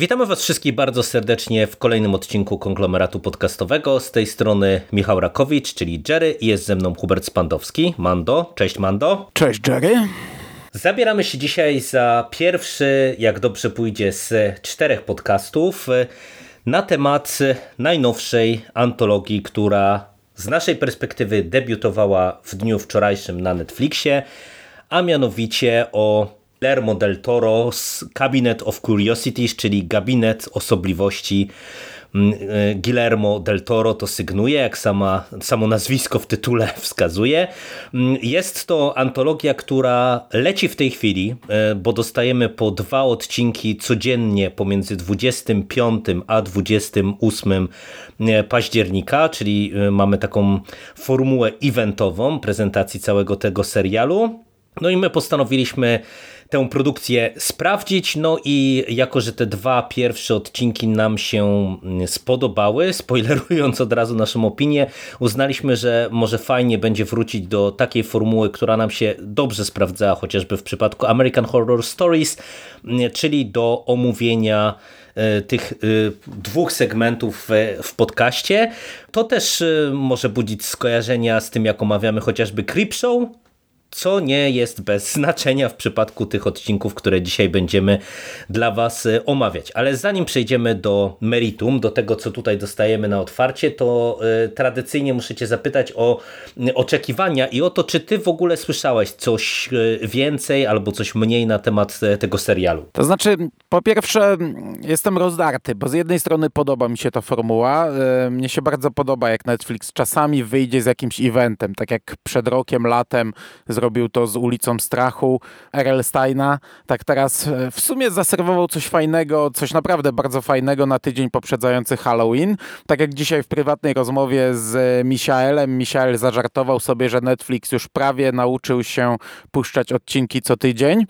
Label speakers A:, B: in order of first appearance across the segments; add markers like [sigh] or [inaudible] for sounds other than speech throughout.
A: Witamy Was wszystkich bardzo serdecznie w kolejnym odcinku konglomeratu podcastowego. Z tej strony Michał Rakowicz, czyli Jerry, i jest ze mną Hubert Spandowski. Mando, cześć Mando.
B: Cześć Jerry.
A: Zabieramy się dzisiaj za pierwszy, jak dobrze pójdzie, z czterech podcastów na temat najnowszej antologii, która z naszej perspektywy debiutowała w dniu wczorajszym na Netflixie, a mianowicie o Guillermo del Toro z Cabinet of Curiosities, czyli Gabinet Osobliwości mm, e, Guillermo del Toro to sygnuje, jak sama, samo nazwisko w tytule [laughs] wskazuje. Mm, Jest to antologia, która leci w tej chwili, e, bo dostajemy po dwa odcinki codziennie pomiędzy 25 a 28 e, października, czyli mamy taką formułę eventową prezentacji całego tego serialu. No i my postanowiliśmy tę produkcję sprawdzić, no i jako, że te dwa pierwsze odcinki nam się mm, spodobały, spoilerując od razu naszą opinię, uznaliśmy, że może fajnie będzie wrócić do takiej formuły, która nam się dobrze sprawdzała, chociażby w przypadku American Horror Stories, mm, czyli do omówienia e, tych e, dwóch segmentów w, podcaście. To też e, może budzić skojarzenia z tym, jak omawiamy chociażby Creepshow, co nie jest bez znaczenia w przypadku tych odcinków, które dzisiaj będziemy dla Was e, omawiać. Ale zanim przejdziemy do meritum, do tego, co tutaj dostajemy na otwarcie, to e, tradycyjnie muszę Cię zapytać o e, oczekiwania i o to, czy Ty w ogóle słyszałeś coś więcej albo coś mniej na temat tego serialu.
B: To znaczy, po pierwsze, jestem rozdarty, bo z jednej strony podoba mi się ta formuła. Mnie się bardzo podoba, jak Netflix czasami wyjdzie z jakimś eventem, tak jak przed rokiem, latem zrobił to z ulicą Strachu R.L. Steina. Tak teraz e, w sumie zaserwował coś fajnego, coś naprawdę bardzo fajnego na tydzień poprzedzający Halloween. Tak jak dzisiaj w prywatnej rozmowie z Michaelem, Michael zażartował sobie, że Netflix już prawie nauczył się puszczać odcinki co tydzień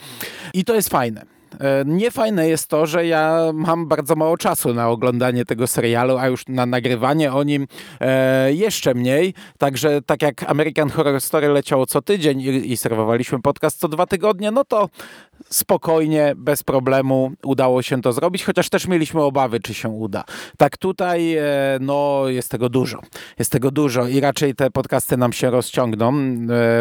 B: i to jest fajne. E, niefajne jest to, że ja mam bardzo mało czasu na oglądanie tego serialu, a już na nagrywanie o nim e, jeszcze mniej. Także tak jak American Horror Story leciało co tydzień i, i serwowaliśmy podcast co dwa tygodnie, no to spokojnie, bez problemu udało się to zrobić, chociaż też mieliśmy obawy, czy się uda. Tak tutaj, e, no jest tego dużo. Jest tego dużo i raczej te podcasty nam się rozciągną.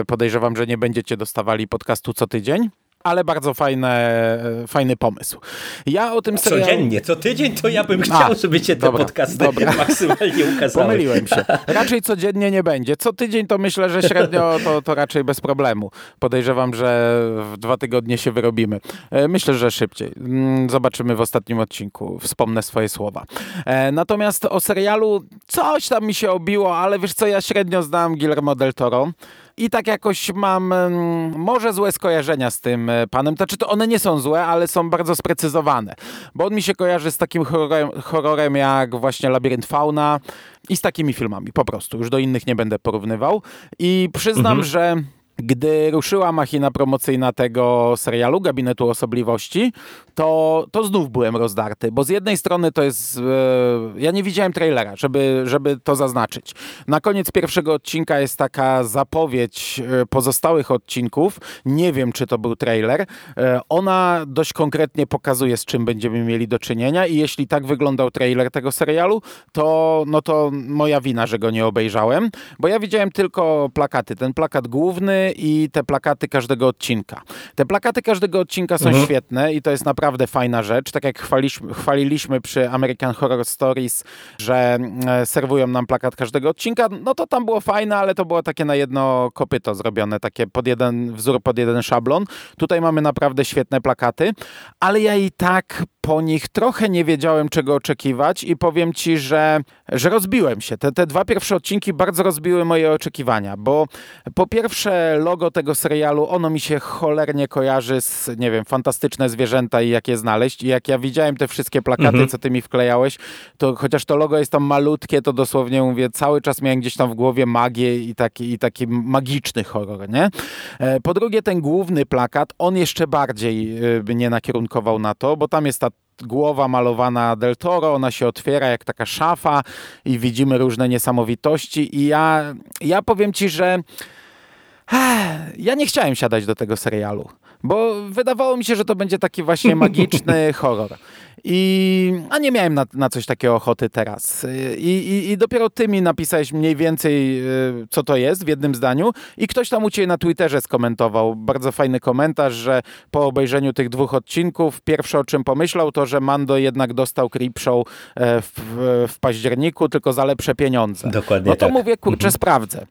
B: Podejrzewam, że nie będziecie dostawali podcastu co tydzień ale bardzo fajne, fajny pomysł. Ja o tym
A: serialu... Codziennie, co tydzień to ja bym chciał, A, żeby cię te dobra, podcasty dobra. [laughs] maksymalnie ukazały.
B: Pomyliłem się. Raczej codziennie nie będzie. Co tydzień to myślę, że średnio to, to raczej bez problemu. Podejrzewam, że w dwa tygodnie się wyrobimy. E, myślę, że szybciej. Mm, zobaczymy w ostatnim odcinku. Wspomnę swoje słowa. E, natomiast o serialu coś tam mi się obiło, ale wiesz co, ja średnio znam Guillermo del Toro i tak jakoś mam może złe skojarzenia z tym e, panem. Znaczy to one nie są złe, ale są bardzo sprecyzowane, bo on mi się kojarzy z takim horrorem, horrorem jak właśnie Labirynt Fauna i z takimi filmami po prostu. Już do innych nie będę porównywał i przyznam, mhm. że gdy ruszyła machina promocyjna tego serialu, Gabinetu Osobliwości, to, to znów byłem rozdarty, bo z jednej strony to jest... E, ja nie widziałem trailera, żeby, żeby to zaznaczyć. Na koniec pierwszego odcinka jest taka zapowiedź e, pozostałych odcinków. Nie wiem, czy to był trailer. E, ona dość konkretnie pokazuje, z czym będziemy mieli do czynienia i jeśli tak wyglądał trailer tego serialu, to, no to moja wina, że go nie obejrzałem, bo ja widziałem tylko plakaty. Ten plakat główny i te plakaty każdego odcinka. Te plakaty każdego odcinka są mhm. świetne i to jest naprawdę fajna rzecz. Tak jak chwaliśmy, chwaliliśmy przy American Horror Stories, że e, serwują nam plakat każdego odcinka, no to tam było fajne, ale to było takie na jedno kopyto zrobione, takie pod jeden wzór, pod jeden szablon. Tutaj mamy naprawdę świetne plakaty, ale ja i tak po nich trochę nie wiedziałem, czego oczekiwać i powiem ci, że, że rozbiłem się. Te, te dwa pierwsze odcinki bardzo rozbiły moje oczekiwania, bo po pierwsze logo tego serialu, ono mi się cholernie kojarzy z, nie wiem, fantastyczne zwierzęta i jak je znaleźć. I jak ja widziałem te wszystkie plakaty, mhm. co ty mi wklejałeś, to chociaż to logo jest tam malutkie, to dosłownie mówię, cały czas miałem gdzieś tam w głowie magię i taki, i taki magiczny horror, nie? E, po drugie, ten główny plakat, on jeszcze bardziej e, mnie nakierunkował na to, bo tam jest ta głowa malowana Del Toro, ona się otwiera jak taka szafa i widzimy różne niesamowitości i ja, ja powiem ci, że ja nie chciałem siadać do tego serialu, bo wydawało mi się, że to będzie taki właśnie [laughs] magiczny horror. I, a nie miałem na, na coś takiego ochoty teraz. I, i, I, dopiero ty mi napisałeś mniej więcej, y, co to jest w jednym zdaniu i ktoś tam u ciebie na Twitterze skomentował. Bardzo fajny komentarz, że po obejrzeniu tych dwóch odcinków pierwsze o czym pomyślał to, że Mando jednak dostał Creepshow e, w, w październiku, tylko za lepsze pieniądze.
A: Dokładnie
B: No to
A: tak.
B: mówię, kurczę, mhm. sprawdzę.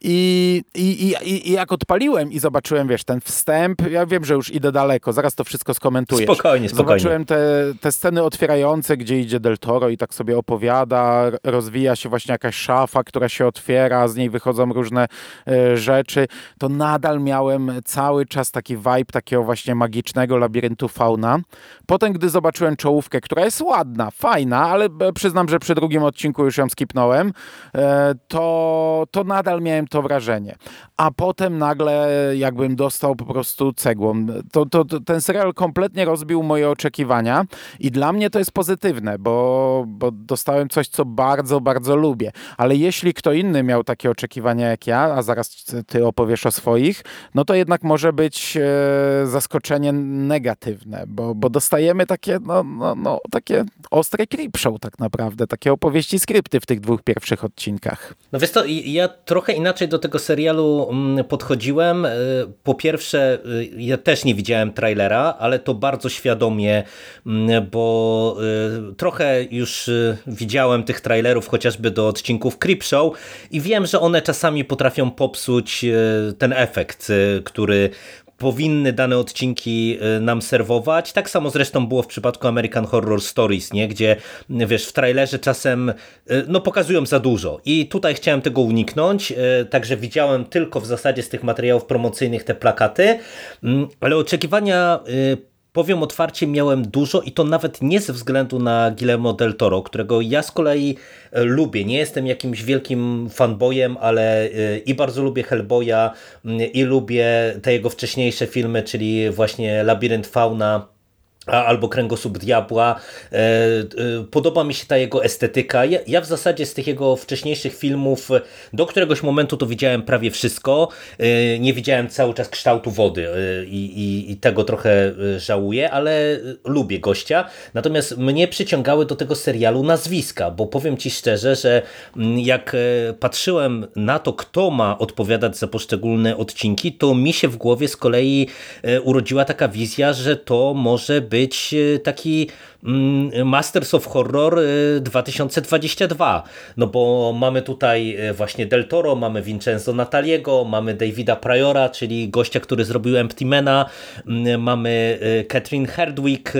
B: I, i, i, I jak odpaliłem i zobaczyłem, wiesz, ten wstęp, ja wiem, że już idę daleko, zaraz to wszystko skomentuję.
A: Spokojnie, spokojnie.
B: Zobaczyłem te, te sceny otwierające, gdzie idzie Del Toro i tak sobie opowiada, rozwija się właśnie jakaś szafa, która się otwiera, z niej wychodzą różne e, rzeczy, to nadal miałem cały czas taki vibe takiego właśnie magicznego labiryntu fauna. Potem, gdy zobaczyłem czołówkę, która jest ładna, fajna, ale e, przyznam, że przy drugim odcinku już ją skipnąłem, e, to, to nadal miałem to wrażenie. A potem nagle jakbym dostał po prostu cegłą. To, to, to ten serial kompletnie rozbił moje oczekiwania i dla mnie to jest pozytywne, bo, bo dostałem coś, co bardzo, bardzo lubię. Ale jeśli kto inny miał takie oczekiwania jak ja, a zaraz ty opowiesz o swoich, no to jednak może być e, zaskoczenie negatywne, bo, bo dostajemy takie, no, no, no, takie ostre creep show tak naprawdę, takie opowieści, skrypty w tych dwóch pierwszych odcinkach.
A: No wiesz to, ja trochę inaczej do tego serialu mm, podchodziłem. E, po pierwsze, e, ja też nie widziałem trailera, ale to bardzo świadomie, mm, bo y, trochę już y, widziałem tych trailerów chociażby do odcinków Creepshow i wiem, że one czasami potrafią popsuć y, ten efekt, który powinny dane odcinki nam serwować. Tak samo zresztą było w przypadku American Horror Stories, nie? gdzie wiesz, w trailerze czasem no, pokazują za dużo. I tutaj chciałem tego uniknąć, także widziałem tylko w zasadzie z tych materiałów promocyjnych te plakaty, mm, ale oczekiwania powiem otwarcie, miałem dużo i to nawet nie ze względu na Guillermo del Toro, którego ja z kolei e, lubię. Nie jestem jakimś wielkim fanboyem, ale e, i bardzo lubię Hellboya i lubię te jego wcześniejsze filmy, czyli właśnie Labirynt Fauna, albo Kręgosłup Diabła. E, e, podoba mi się ta jego estetyka. Ja, w zasadzie z tych jego wcześniejszych filmów do któregoś momentu to widziałem prawie wszystko. E, nie widziałem cały czas kształtu wody i, i, i tego trochę żałuję, ale lubię gościa. Natomiast mnie przyciągały do tego serialu nazwiska, bo powiem Ci szczerze, że mm, jak patrzyłem na to, kto ma odpowiadać za poszczególne odcinki, to mi się w głowie z kolei urodziła taka wizja, że to może być być e, taki mm, Masters of Horror 2022. E, no bo mamy tutaj e, właśnie Del Toro, mamy Vincenzo Nataliego, mamy Davida Priora, czyli gościa, który zrobił Emptymana, mm, mamy Catherine Herdwick,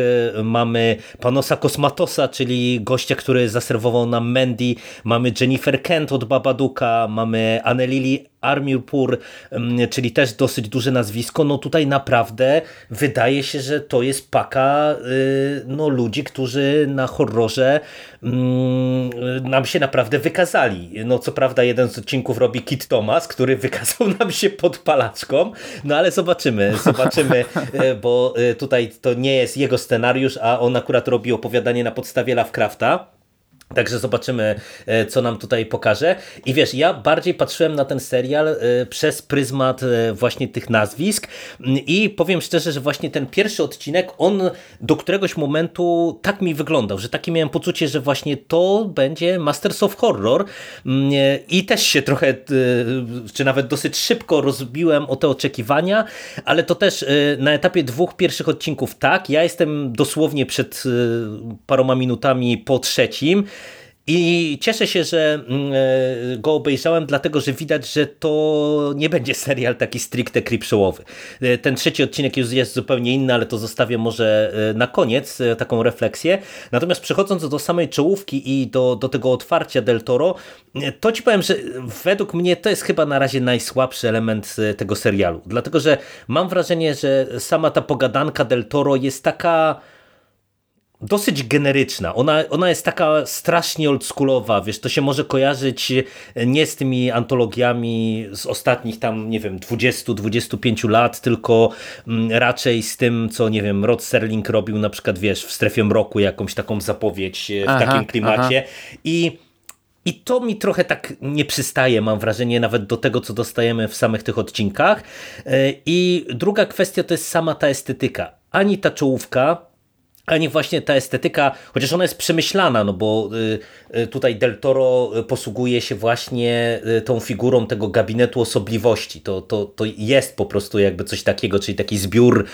A: mamy Panosa Kosmatosa, czyli gościa, który zaserwował nam Mandy, mamy Jennifer Kent od Babaduka, mamy Annelili Armirpur, mm, czyli też dosyć duże nazwisko, no tutaj naprawdę wydaje się, że to jest paka y, no, ludzi, którzy na horrorze mm, nam się naprawdę wykazali. No co prawda jeden z odcinków robi Kit Thomas, który wykazał nam się pod palaczką, no ale zobaczymy, zobaczymy, y, [laughs] bo y, tutaj to nie jest jego scenariusz, a on akurat robi opowiadanie na podstawie Lovecrafta. Także zobaczymy, e, co nam tutaj pokaże. I wiesz, ja bardziej patrzyłem na ten serial e, przez pryzmat e, właśnie tych nazwisk. Mm, i powiem szczerze, że właśnie ten pierwszy odcinek, on do któregoś momentu tak mi wyglądał, że takie miałem poczucie, że właśnie to będzie Masters of Horror. Mm, i też się trochę, czy nawet dosyć szybko rozbiłem o te oczekiwania, ale to też na etapie dwóch pierwszych odcinków tak, ja jestem dosłownie przed paroma minutami po trzecim, I cieszę się, że mm, e, go obejrzałem, dlatego że widać, że to nie będzie [laughs] serial taki stricte creepshowowy. E, ten trzeci odcinek już jest zupełnie inny, ale to zostawię może e, na koniec, taką refleksję. Natomiast przechodząc do samej czołówki i do, do tego otwarcia Del Toro, to ci powiem, że według mnie to jest chyba na razie najsłabszy element tego serialu. Dlatego, że mam wrażenie, że sama ta pogadanka Del Toro jest taka dosyć generyczna. Ona, ona jest taka strasznie oldschoolowa, wiesz, to się może kojarzyć e, nie z tymi antologiami z ostatnich tam, nie wiem, 20-25 lat, tylko mm, raczej z tym, co, nie wiem, Rod Serling robił na przykład, wiesz, w Strefie Mroku jakąś taką zapowiedź e, w aha, takim klimacie aha. i i to mi trochę tak nie przystaje, mam wrażenie, nawet do tego, co dostajemy w samych tych odcinkach. E, I druga kwestia to jest sama ta estetyka. Ani ta czołówka, ani właśnie ta estetyka, chociaż ona jest przemyślana, no bo y, y, tutaj Del Toro posługuje się właśnie y, tą figurą tego gabinetu osobliwości. To, to, to jest po prostu jakby coś takiego, czyli taki zbiór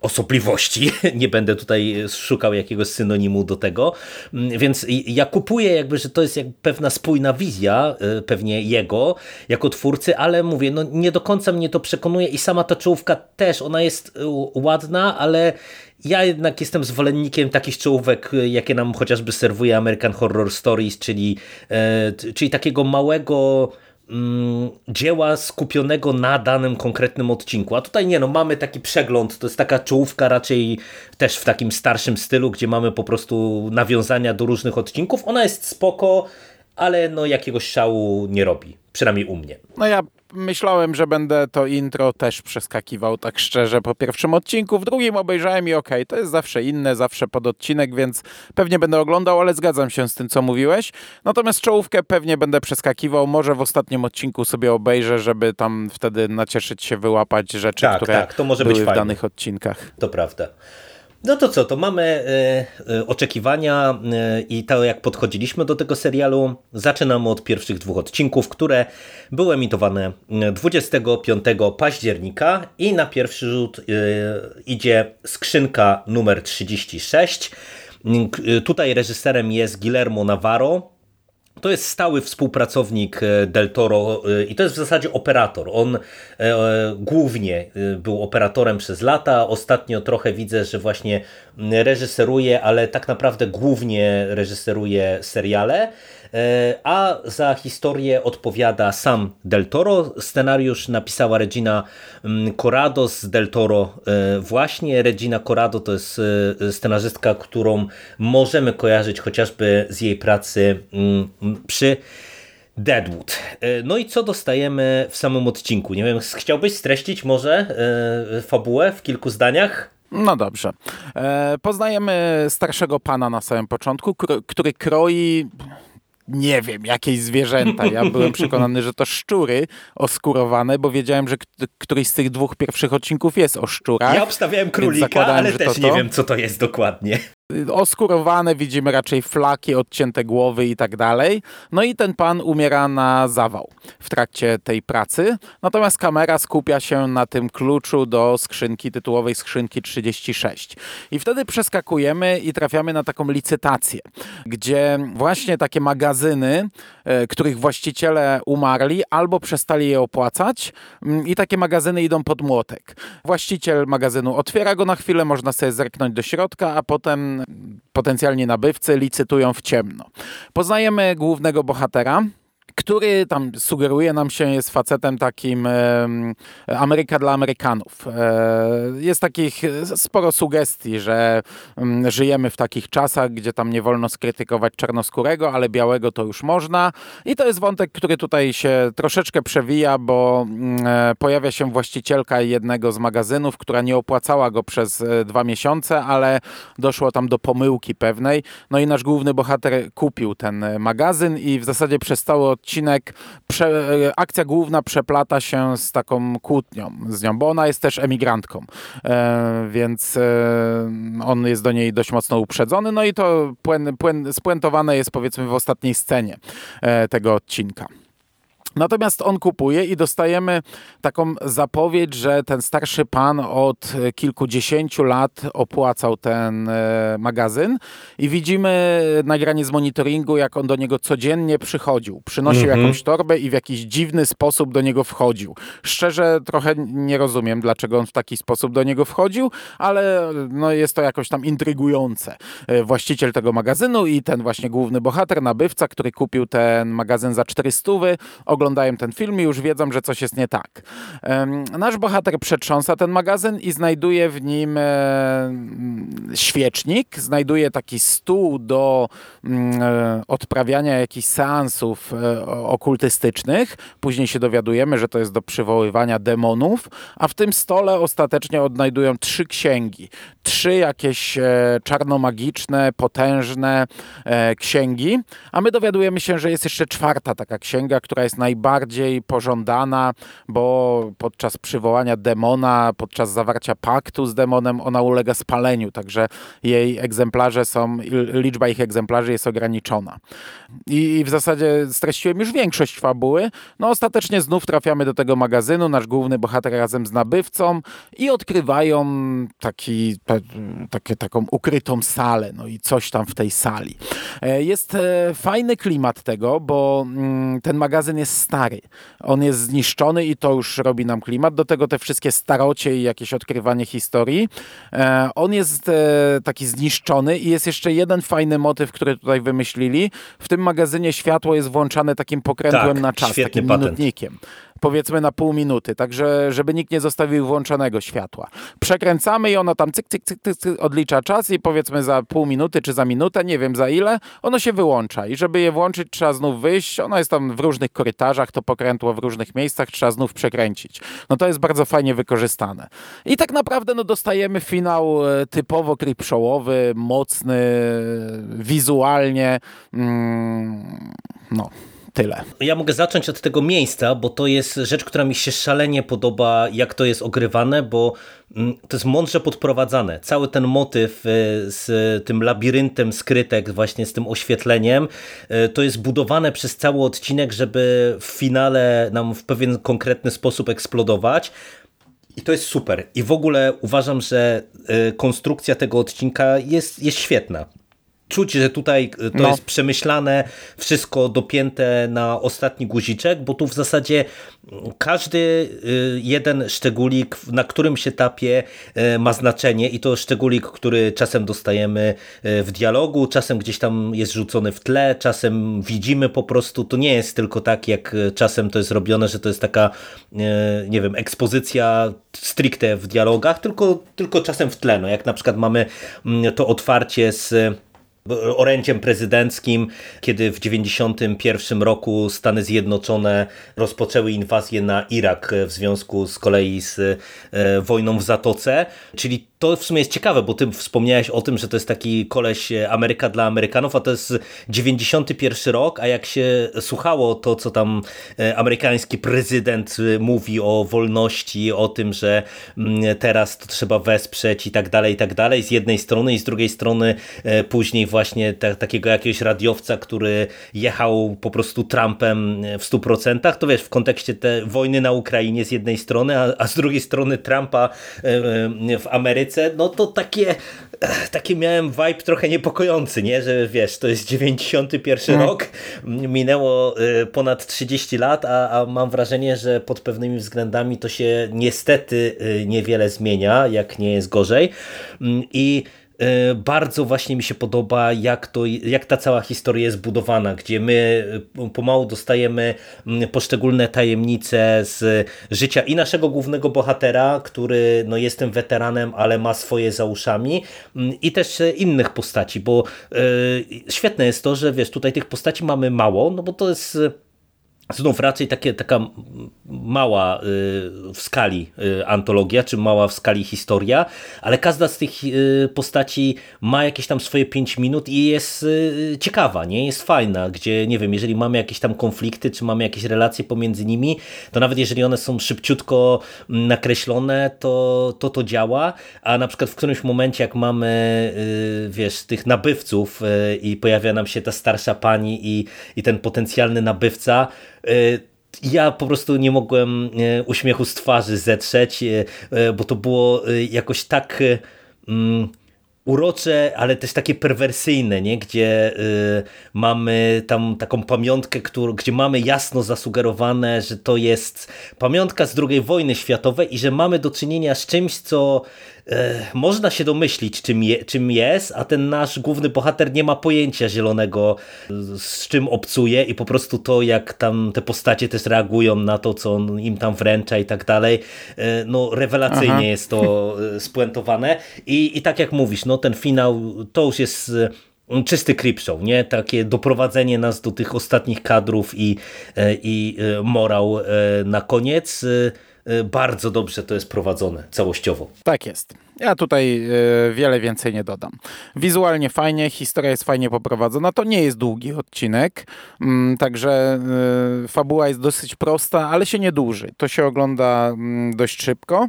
A: osobliwości. [laughs] Nie będę tutaj szukał jakiegoś synonimu do tego. Mm, więc ja kupuję jakby, że to jest jak pewna spójna wizja pewnie jego jako twórcy, ale mówię, no nie do końca mnie to przekonuje i sama ta czołówka też, ona jest ładna, ale ja jednak jestem zwolennikiem takich czołówek, jakie nam chociażby serwuje American Horror Stories, czyli, e, czyli takiego małego mm, dzieła skupionego na danym konkretnym odcinku. A tutaj nie, no mamy taki przegląd, to jest taka czołówka raczej też w takim starszym stylu, gdzie mamy po prostu nawiązania do różnych odcinków. Ona jest spoko, ale no jakiegoś szału nie robi, przynajmniej u mnie.
B: No ja myślałem, że będę to intro też przeskakiwał tak szczerze po pierwszym odcinku. W drugim obejrzałem i okej, okay, to jest zawsze inne, zawsze pod odcinek, więc pewnie będę oglądał, ale zgadzam się z tym, co mówiłeś. Natomiast czołówkę pewnie będę przeskakiwał. Może w ostatnim odcinku sobie obejrzę, żeby tam wtedy nacieszyć się, wyłapać rzeczy, tak, które tak, to może były być w fajne. danych odcinkach.
A: To prawda. No to co, to mamy e, e, oczekiwania e, i to jak podchodziliśmy do tego serialu. Zaczynamy od pierwszych dwóch odcinków, które były emitowane 25 października i na pierwszy rzut idzie skrzynka numer 36. Tutaj reżyserem jest Guillermo Navarro, to jest stały współpracownik e, Del Toro e, i to jest w zasadzie operator. On e, głównie był operatorem przez lata. Ostatnio trochę widzę, że właśnie reżyseruje, ale tak naprawdę głównie reżyseruje seriale. A za historię odpowiada sam Del Toro. Scenariusz napisała Regina Corrado z Del Toro właśnie. Regina Corrado to jest scenarzystka, którą możemy kojarzyć chociażby z jej pracy przy Deadwood. No i co dostajemy w samym odcinku? Nie wiem, chciałbyś streścić może fabułę w kilku zdaniach?
B: No dobrze. poznajemy starszego pana na samym początku, który kroi nie wiem, jakieś zwierzęta. Ja byłem [laughs] przekonany, że to szczury oskurowane, bo wiedziałem, że któryś z tych dwóch pierwszych odcinków jest o szczurach.
A: Ja obstawiałem królika, ale też to nie to. wiem, co to jest dokładnie
B: oskurowane, widzimy raczej flaki, odcięte głowy i tak dalej. No i ten pan umiera na zawał w trakcie tej pracy. Natomiast kamera skupia się na tym kluczu do skrzynki, tytułowej skrzynki 36. I wtedy przeskakujemy i trafiamy na taką licytację, gdzie właśnie takie magazyny, e, których właściciele umarli albo przestali je opłacać mm, i takie magazyny idą pod młotek. Właściciel magazynu otwiera go na chwilę, można sobie zerknąć do środka, a potem potencjalnie nabywcy licytują w ciemno. Poznajemy głównego bohatera, który tam sugeruje nam się, jest facetem takim Ameryka dla Amerykanów. E, jest takich sporo sugestii, że m, żyjemy w takich czasach, gdzie tam nie wolno skrytykować czarnoskórego, ale białego to już można. I to jest wątek, który tutaj się troszeczkę przewija, bo e, pojawia się właścicielka jednego z magazynów, która nie opłacała go przez e, dwa miesiące, ale doszło tam do pomyłki pewnej. No i nasz główny bohater kupił ten magazyn i w zasadzie przez cały odcinek, prze, e, akcja główna przeplata się z taką kłótnią z nią, bo ona jest też emigrantką, e, więc e, on jest do niej dość mocno uprzedzony, no i to płyn, spuentowane jest powiedzmy w ostatniej scenie tego odcinka. Natomiast on kupuje i dostajemy taką zapowiedź, że ten starszy pan od kilkudziesięciu lat opłacał ten e, magazyn i widzimy nagranie z monitoringu, jak on do niego codziennie przychodził. Przynosił mhm. jakąś torbę i w jakiś dziwny sposób do niego wchodził. Szczerze trochę nie rozumiem, dlaczego on w taki sposób do niego wchodził, ale no, jest to jakoś tam intrygujące. E, właściciel tego magazynu i ten właśnie główny bohater, nabywca, który kupił ten magazyn za 400, ogląda oglądają ten film i już wiedzą, że coś jest nie tak. Nasz bohater przetrząsa ten magazyn i znajduje w nim e, świecznik, znajduje taki stół do mm, e, odprawiania jakichś seansów e, okultystycznych. Później się dowiadujemy, że to jest do przywoływania demonów, a w tym stole ostatecznie odnajdują trzy księgi. Trzy jakieś czarnomagiczne, potężne księgi, a my dowiadujemy się, że jest jeszcze czwarta taka księga, która jest naj najbardziej pożądana, bo podczas przywołania demona, podczas zawarcia paktu z demonem, ona ulega spaleniu, także jej egzemplarze są, liczba ich egzemplarzy jest ograniczona. I w zasadzie streściłem już większość fabuły. No ostatecznie znów trafiamy do tego magazynu, nasz główny bohater razem z nabywcą i odkrywają taki, takie, taką ukrytą salę, no i coś tam w tej sali. E, jest e, fajny klimat tego, bo mm, ten magazyn jest stary. On jest zniszczony i to już robi nam klimat. Do tego te wszystkie starocie i jakieś odkrywanie historii. E, on jest taki zniszczony i jest jeszcze jeden fajny motyw, który tutaj wymyślili. W tym magazynie światło jest włączane takim pokrętłem
A: tak,
B: na czas, takim patent. minutnikiem powiedzmy na pół minuty, także żeby nikt nie zostawił włączonego światła. Przekręcamy i ono tam cyk, cyk, cyk, cyk, odlicza czas i powiedzmy za pół minuty czy za minutę, nie wiem za ile, ono się wyłącza i żeby je włączyć trzeba znów wyjść, ono jest tam w różnych korytarzach, to pokrętło w różnych miejscach, trzeba znów przekręcić. No to jest bardzo fajnie wykorzystane. I tak naprawdę no dostajemy finał e, typowo creepshowowy, mocny, wizualnie, mm, no tyle.
A: Ja mogę zacząć od tego miejsca, bo to jest rzecz, która mi się szalenie podoba, jak to jest ogrywane, bo mm, to jest mądrze podprowadzane. Cały ten motyw e, z tym labiryntem skrytek, właśnie z tym oświetleniem, e, to jest budowane przez cały odcinek, żeby w finale nam w pewien konkretny sposób eksplodować. I to jest super. I w ogóle uważam, że e, konstrukcja tego odcinka jest, jest świetna. Czuć, że tutaj e, to no. jest przemyślane, wszystko dopięte na ostatni guziczek, bo tu w zasadzie każdy e, jeden szczególik na którymś etapie e, ma znaczenie i to szczególik, który czasem dostajemy w dialogu, czasem gdzieś tam jest rzucony w tle, czasem widzimy po prostu, to nie jest tylko tak, jak czasem to jest robione, że to jest taka, nie wiem, ekspozycja stricte w dialogach, tylko, tylko czasem w tle, no jak na przykład mamy mm, to otwarcie z orędziem prezydenckim, kiedy w 1991 roku Stany Zjednoczone rozpoczęły inwazję na Irak w związku z kolei z e, wojną w Zatoce, czyli to w sumie jest ciekawe, bo ty wspomniałeś o tym, że to jest taki koleś e, Ameryka dla Amerykanów, a to jest 91 rok, a jak się słuchało to, co tam e, amerykański prezydent e, mówi o wolności, o tym, że mm, teraz to trzeba wesprzeć i tak dalej, i tak dalej, z jednej strony i z drugiej strony później takiego jakiegoś radiowca, który jechał po prostu Trumpem w 100%, to wiesz, w kontekście tej wojny na Ukrainie z jednej strony, a, a z drugiej strony Trumpa w Ameryce no to takie, takie miałem vibe trochę niepokojący, nie? że wiesz, to jest 91 hmm. rok, minęło ponad 30 lat, a, a mam wrażenie, że pod pewnymi względami to się niestety niewiele zmienia, jak nie jest gorzej mm, i E, bardzo właśnie mi się podoba, jak, to, jak ta cała historia jest budowana, gdzie my e, pomału dostajemy poszczególne tajemnice z życia i naszego głównego bohatera, który no, jest tym weteranem, ale ma swoje za uszami i też innych postaci, bo e, świetne jest to, że wiesz, tutaj tych postaci mamy mało, no bo to jest Znów raczej takie, taka mała y, w skali y, antologia, czy mała w skali historia, ale każda z tych y, postaci ma jakieś tam swoje 5 minut i jest ciekawa, nie? Jest fajna, gdzie nie wiem, jeżeli mamy jakieś tam konflikty, czy mamy jakieś relacje pomiędzy nimi, to nawet jeżeli one są szybciutko nakreślone, to to, to działa, a na przykład w którymś momencie, jak mamy wiesz, tych nabywców i pojawia nam się ta starsza pani i, i ten potencjalny nabywca, ja po prostu nie mogłem uśmiechu z twarzy zetrzeć, bo to było jakoś tak mm, urocze, ale też takie perwersyjne, nie? gdzie y, mamy tam taką pamiątkę, którą, gdzie mamy jasno zasugerowane, że to jest pamiątka z II wojny światowej i że mamy do czynienia z czymś, co można się domyślić, czym, je, czym jest, a ten nasz główny bohater nie ma pojęcia zielonego, z czym obcuje i po prostu to, jak tam te postacie też reagują na to, co on im tam wręcza i tak dalej, e, no rewelacyjnie Aha. jest to e, spuentowane I, i tak jak mówisz, no ten finał to już jest e, czysty creepshow, nie? Takie doprowadzenie nas do tych ostatnich kadrów i, e, i e, morał na koniec. Bardzo dobrze to jest prowadzone całościowo.
B: Tak jest. Ja tutaj y, wiele więcej nie dodam. Wizualnie fajnie, historia jest fajnie poprowadzona. To nie jest długi odcinek, mm, także y, fabuła jest dosyć prosta, ale się nie dłuży. To się ogląda mm, dość szybko.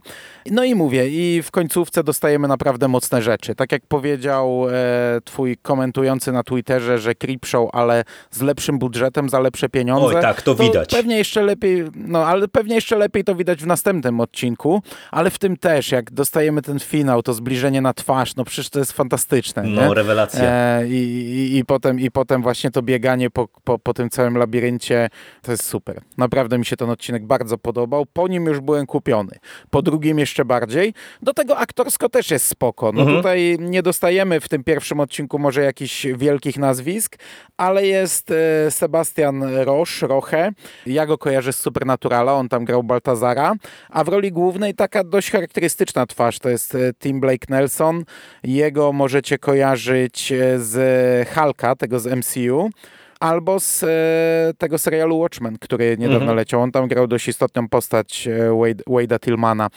B: No i mówię, i w końcówce dostajemy naprawdę mocne rzeczy. Tak jak powiedział e, twój komentujący na Twitterze, że Creepshow, ale z lepszym budżetem, za lepsze pieniądze.
A: Oj, tak, to, to widać.
B: Pewnie jeszcze lepiej, no ale pewnie jeszcze lepiej to widać w następnym odcinku, ale w tym też, jak dostajemy ten film finał, to zbliżenie na twarz, no przecież to jest fantastyczne.
A: No,
B: nie?
A: rewelacja. E,
B: i, i, i, potem, I potem właśnie to bieganie po, po, po tym całym labiryncie, to jest super. Naprawdę mi się ten odcinek bardzo podobał. Po nim już byłem kupiony. Po drugim jeszcze bardziej. Do tego aktorsko też jest spoko. No mhm. tutaj nie dostajemy w tym pierwszym odcinku może jakichś wielkich nazwisk, ale jest e, Sebastian Roche, Roche. Ja go kojarzę z Supernaturala, on tam grał Baltazara, a w roli głównej taka dość charakterystyczna twarz, to jest e, Tim Blake Nelson. Jego możecie kojarzyć e, z Hulka, tego z MCU albo z e, tego serialu Watchmen, który niedawno mhm. leciał. On tam grał dość istotną postać e, Wade, Wade'a Tillmana.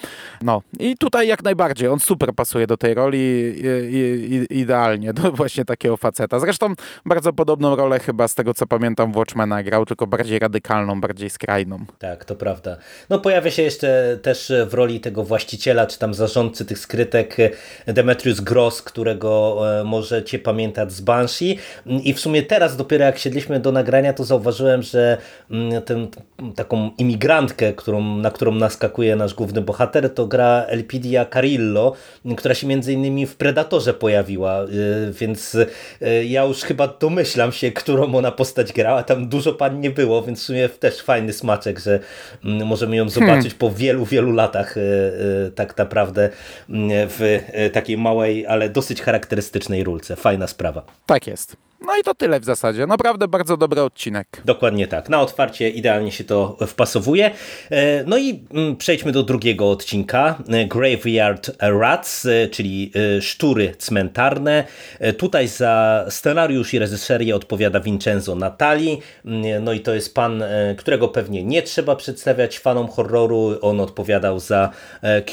B: No i tutaj jak najbardziej, on super pasuje do tej roli i, i, idealnie do [laughs] właśnie takiego faceta. Zresztą bardzo podobną rolę chyba z tego co pamiętam Watchmena grał, tylko bardziej radykalną, bardziej skrajną.
A: Tak, to prawda. No pojawia się jeszcze też w roli tego właściciela, czy tam zarządcy tych skrytek Demetrius Gross, którego e, możecie pamiętać z Banshee i w sumie teraz dopiero jak się siedliśmy do nagrania, to zauważyłem, że mm, ten, taką imigrantkę, którą, na którą naskakuje nasz główny bohater, to gra Elpidia Carillo, która się między innymi w Predatorze pojawiła, y, więc y, ja już chyba domyślam się, którą ona postać grała. Tam dużo pan nie było, więc w sumie też fajny smaczek, że mm, możemy ją zobaczyć hmm. po wielu, wielu latach y, tak naprawdę mm, w takiej małej, ale dosyć charakterystycznej rulce. Fajna sprawa.
B: Tak jest. No i to tyle w zasadzie. Naprawdę bardzo dobry odcinek.
A: Dokładnie tak. Na otwarcie idealnie się to wpasowuje. E, no i mm, przejdźmy do drugiego odcinka. E, Graveyard Rats, e, czyli szczury cmentarne. Tutaj za scenariusz i reżyserię odpowiada Vincenzo Natali. Mm, no i to jest pan, którego pewnie nie trzeba przedstawiać fanom horroru. On odpowiadał za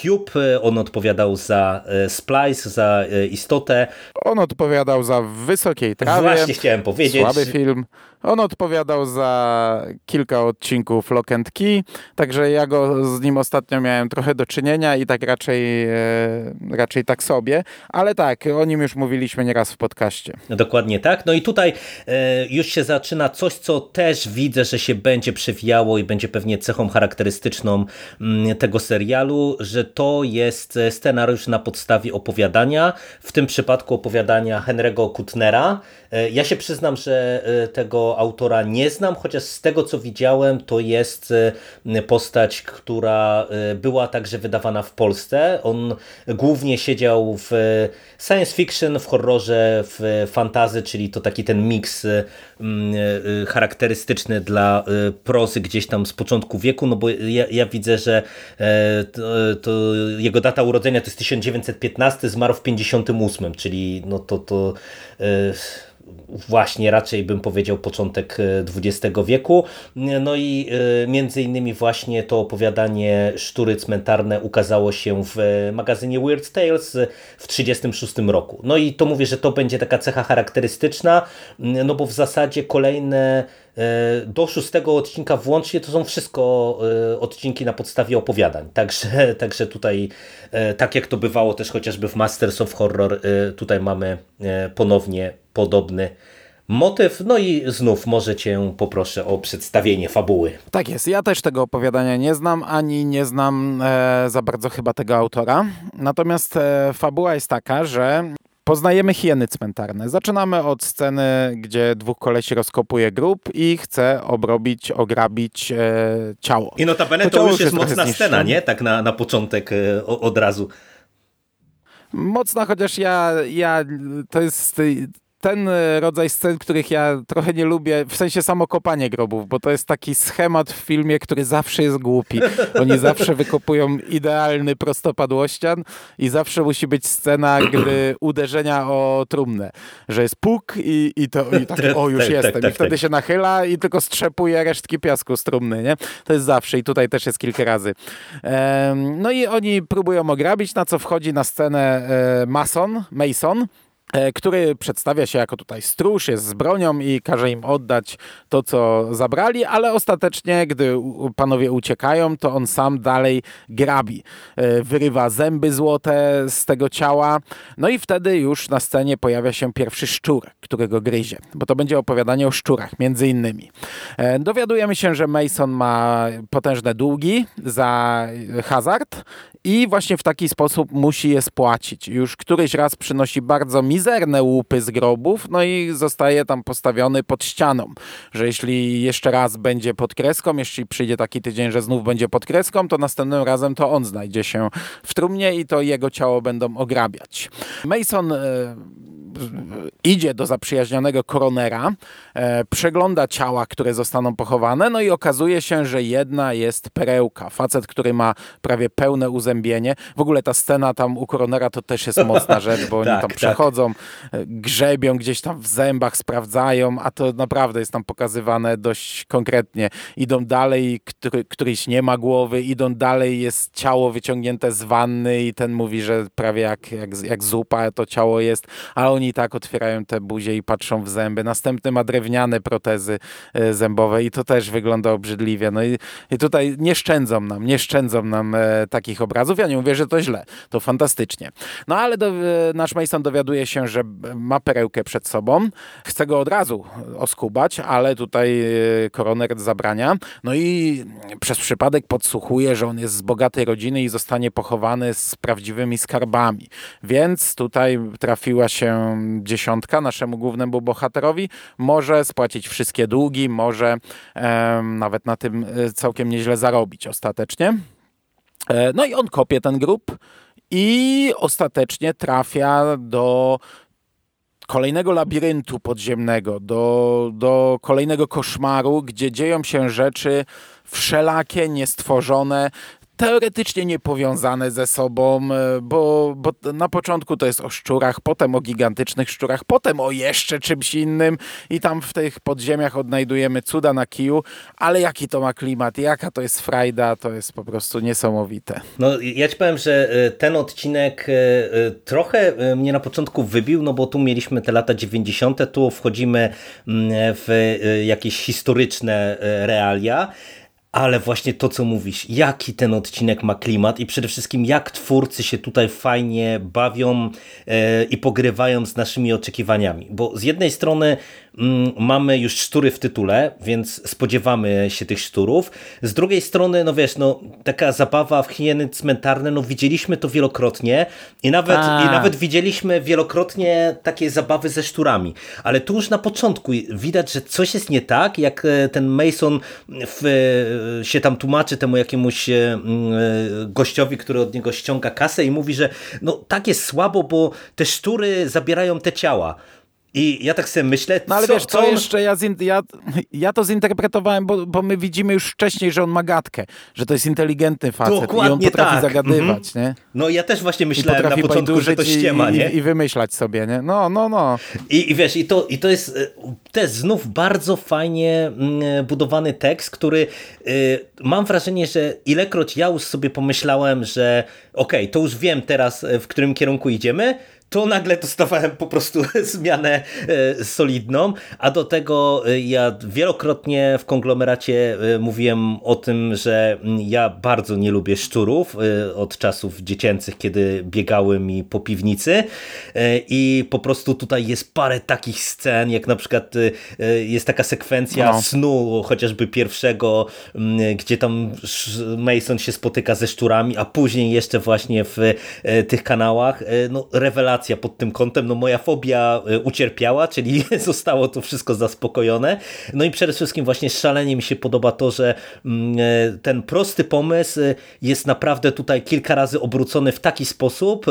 A: Cube, on odpowiadał za Splice, za Istotę.
B: On odpowiadał za Wysokiej Trawie
A: właśnie chciałem powiedzieć.
B: Słaby film. On odpowiadał za kilka odcinków Lock and Key, także ja go z nim ostatnio miałem trochę do czynienia i tak raczej, e, raczej tak sobie, ale tak, o nim już mówiliśmy nieraz w podcaście.
A: No dokładnie tak. No i tutaj e, już się zaczyna coś, co też widzę, że się będzie przewijało i będzie pewnie cechą charakterystyczną mm, tego serialu, że to jest scenariusz na podstawie opowiadania, w tym przypadku opowiadania Henry'ego Kutnera. E, ja się przyznam, że e, autora nie znam, chociaż z tego co widziałem to jest e, postać, która e, była także wydawana w Polsce. On głównie siedział w science fiction, w horrorze, w fantazy, czyli to taki ten miks e, charakterystyczny dla prozy gdzieś tam z początku wieku, no bo ja, ja widzę, że to, to jego data urodzenia to jest 1915, zmarł w 58, czyli no to to właśnie raczej bym powiedział początek XX e, wieku. No i e, między innymi właśnie to opowiadanie Sztury Cmentarne ukazało się w magazynie Weird Tales w 1936 roku. No i to mówię, że to będzie taka cecha charakterystyczna, no bo w zasadzie kolejne e, do szóstego odcinka włącznie to są wszystko odcinki na podstawie opowiadań. Także, [laughs] także tutaj, tak jak to bywało też chociażby w Masters of Horror, tutaj mamy ponownie podobny motyw. No i znów może cię poproszę o przedstawienie fabuły.
B: Tak jest. Ja też tego opowiadania nie znam, ani nie znam e, za bardzo chyba tego autora. Natomiast e, fabuła jest taka, że Poznajemy hieny cmentarne. Zaczynamy od sceny, gdzie dwóch kolesi rozkopuje grób i chce obrobić, ograbić e, ciało.
A: I notabene to, to już jest, jest mocna scena, nie? Tak na, na początek e, od razu.
B: Mocna, chociaż ja, ja to jest ten e, rodzaj scen, których ja trochę nie lubię, w sensie samo kopanie grobów, bo to jest taki schemat w filmie, który zawsze jest głupi. Oni zawsze wykopują idealny prostopadłościan i zawsze musi być scena gdy uderzenia o trumnę, że jest puk i, i to i tak, o już tak, jestem. Tak, tak, I wtedy tak. się nachyla i tylko strzepuje resztki piasku z trumny, nie? To jest zawsze i tutaj też jest kilka razy. no i oni próbują ograbić, na co wchodzi na scenę e, Mason, Mason, który przedstawia się jako tutaj stróż, jest z bronią i każe im oddać to, co zabrali, ale ostatecznie, gdy panowie uciekają, to on sam dalej grabi. E, wyrywa zęby złote z tego ciała, no i wtedy już na scenie pojawia się pierwszy szczur, którego gryzie, bo to będzie opowiadanie o szczurach, między innymi. E, dowiadujemy się, że Mason ma potężne długi za hazard i właśnie w taki sposób musi je spłacić. Już któryś raz przynosi bardzo mizerne łupy z grobów, no i zostaje tam postawiony pod ścianą, że jeśli jeszcze raz będzie pod kreską, jeśli przyjdzie taki tydzień, że znów będzie pod kreską, to następnym razem to on znajdzie się w trumnie i to jego ciało będą ograbiać. Mason e, idzie do zaprzyjaźnionego koronera, e, przegląda ciała, które zostaną pochowane, no i okazuje się, że jedna jest perełka. Facet, który ma prawie pełne uzębienie. W ogóle ta scena tam u koronera to też jest mocna rzecz, bo [laughs] oni tak, tam tak. przechodzą, e, grzebią gdzieś tam w zębach, sprawdzają, a to naprawdę jest tam pokazywane dość konkretnie. Idą dalej, który, któryś nie ma głowy, idą dalej, jest ciało wyciągnięte z wanny i ten mówi, że prawie jak, jak, jak zupa to ciało jest, ale oni i tak otwierają te buzie i patrzą w zęby. Następny ma drewniane protezy e, zębowe i to też wygląda obrzydliwie. No i, i tutaj nie szczędzą nam, nie szczędzą nam e, takich obrazów. Ja nie mówię, że to źle, to fantastycznie. No ale do, e, nasz Mason dowiaduje się, że ma perełkę przed sobą. Chce go od razu oskubać, ale tutaj e, koroner zabrania. No i przez przypadek podsłuchuje, że on jest z bogatej rodziny i zostanie pochowany z prawdziwymi skarbami. Więc tutaj trafiła się dziesiątka naszemu głównemu bohaterowi, może spłacić wszystkie długi, może nawet na tym e, całkiem nieźle zarobić ostatecznie. E, no i on kopie ten grób i ostatecznie trafia do kolejnego labiryntu podziemnego, do, do kolejnego koszmaru, gdzie dzieją się rzeczy wszelakie, niestworzone, teoretycznie niepowiązane ze sobą, e, bo, bo na początku to jest o szczurach, potem o gigantycznych szczurach, potem o jeszcze czymś innym i tam w tych podziemiach odnajdujemy cuda na kiju, ale jaki to ma klimat, jaka to jest frajda, to jest po prostu niesamowite.
A: No ja ci powiem, że e, ten odcinek e, trochę mnie na początku wybił, no bo tu mieliśmy te lata 90., tu wchodzimy mm, w jakieś historyczne realia, ale właśnie to, co mówisz, jaki ten odcinek ma klimat i przede wszystkim jak twórcy się tutaj fajnie bawią e, i pogrywają z naszymi oczekiwaniami. Bo z jednej strony mamy już sztury w tytule, więc spodziewamy się tych szturów. Z drugiej strony, no wiesz, no taka zabawa w hieny cmentarne, no widzieliśmy to wielokrotnie i nawet, i nawet widzieliśmy wielokrotnie takie zabawy ze szturami. Ale tu już na początku widać, że coś jest nie tak, jak e, ten Mason w się tam tłumaczy temu jakiemuś e, mm, e, gościowi, który od niego ściąga kasę i mówi, że no tak jest słabo, bo te sztury zabierają te ciała. I ja tak sobie myślę,
B: No ale
A: co,
B: wiesz, co on... jeszcze, ja, ja, ja to zinterpretowałem, bo, bo my widzimy już wcześniej, że on ma gadkę, że to jest inteligentny facet Dokładnie i on potrafi tak. zagadywać, mm -hmm. nie?
A: No ja też właśnie myślałem na początku, że to ściema,
B: i,
A: nie?
B: I, I, wymyślać sobie, nie? No, no, no.
A: I, I wiesz, i to, i to jest to jest znów bardzo fajnie mm, budowany tekst, który y, mam wrażenie, że ilekroć ja już sobie pomyślałem, że okej, okay, to już wiem teraz, w którym kierunku idziemy, to nagle dostawałem po prostu [laughs] zmianę e, solidną, a do tego e, ja wielokrotnie w konglomeracie e, mówiłem o tym, że ja bardzo nie lubię szczurów od czasów dziecięcych, kiedy biegały mi po piwnicy i po prostu tutaj jest parę takich scen, jak na przykład jest taka sekwencja no. snu, chociażby pierwszego, gdzie tam Mason się spotyka ze szczurami, a później jeszcze właśnie w tych kanałach, no rewelacja pod tym kątem, no moja fobia e, ucierpiała, czyli [laughs] zostało to wszystko zaspokojone. No i przede wszystkim właśnie szalenie mi się podoba to, że mm, e, ten prosty pomysł e, jest naprawdę tutaj kilka razy obrócony w taki sposób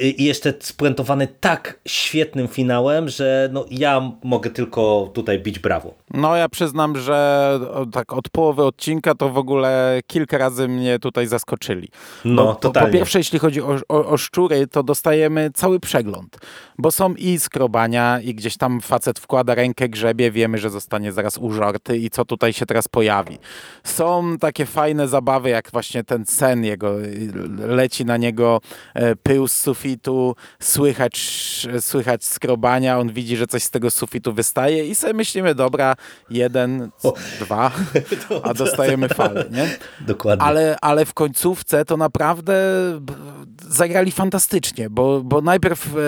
A: i jeszcze spuentowany tak świetnym finałem, że no ja mogę tylko tutaj bić brawo.
B: No ja przyznam, że tak od połowy odcinka to w ogóle kilka razy mnie tutaj zaskoczyli.
A: No, to
B: po, po pierwsze, jeśli chodzi o, o, o szczury, to dostajemy cały przegląd, bo są i skrobania i gdzieś tam facet wkłada rękę, grzebie, wiemy, że zostanie zaraz użarty i co tutaj się teraz pojawi. Są takie fajne zabawy, jak właśnie ten sen jego, leci na niego e, pył z sufitu, słychać, słychać skrobania, on widzi, że coś z tego sufitu wystaje i sobie myślimy, dobra, jeden, o. dwa, [laughs] a dostajemy falę, nie?
A: Dokładnie.
B: Ale, ale w końcówce to naprawdę zagrali fantastycznie, bo, bo najpierw e,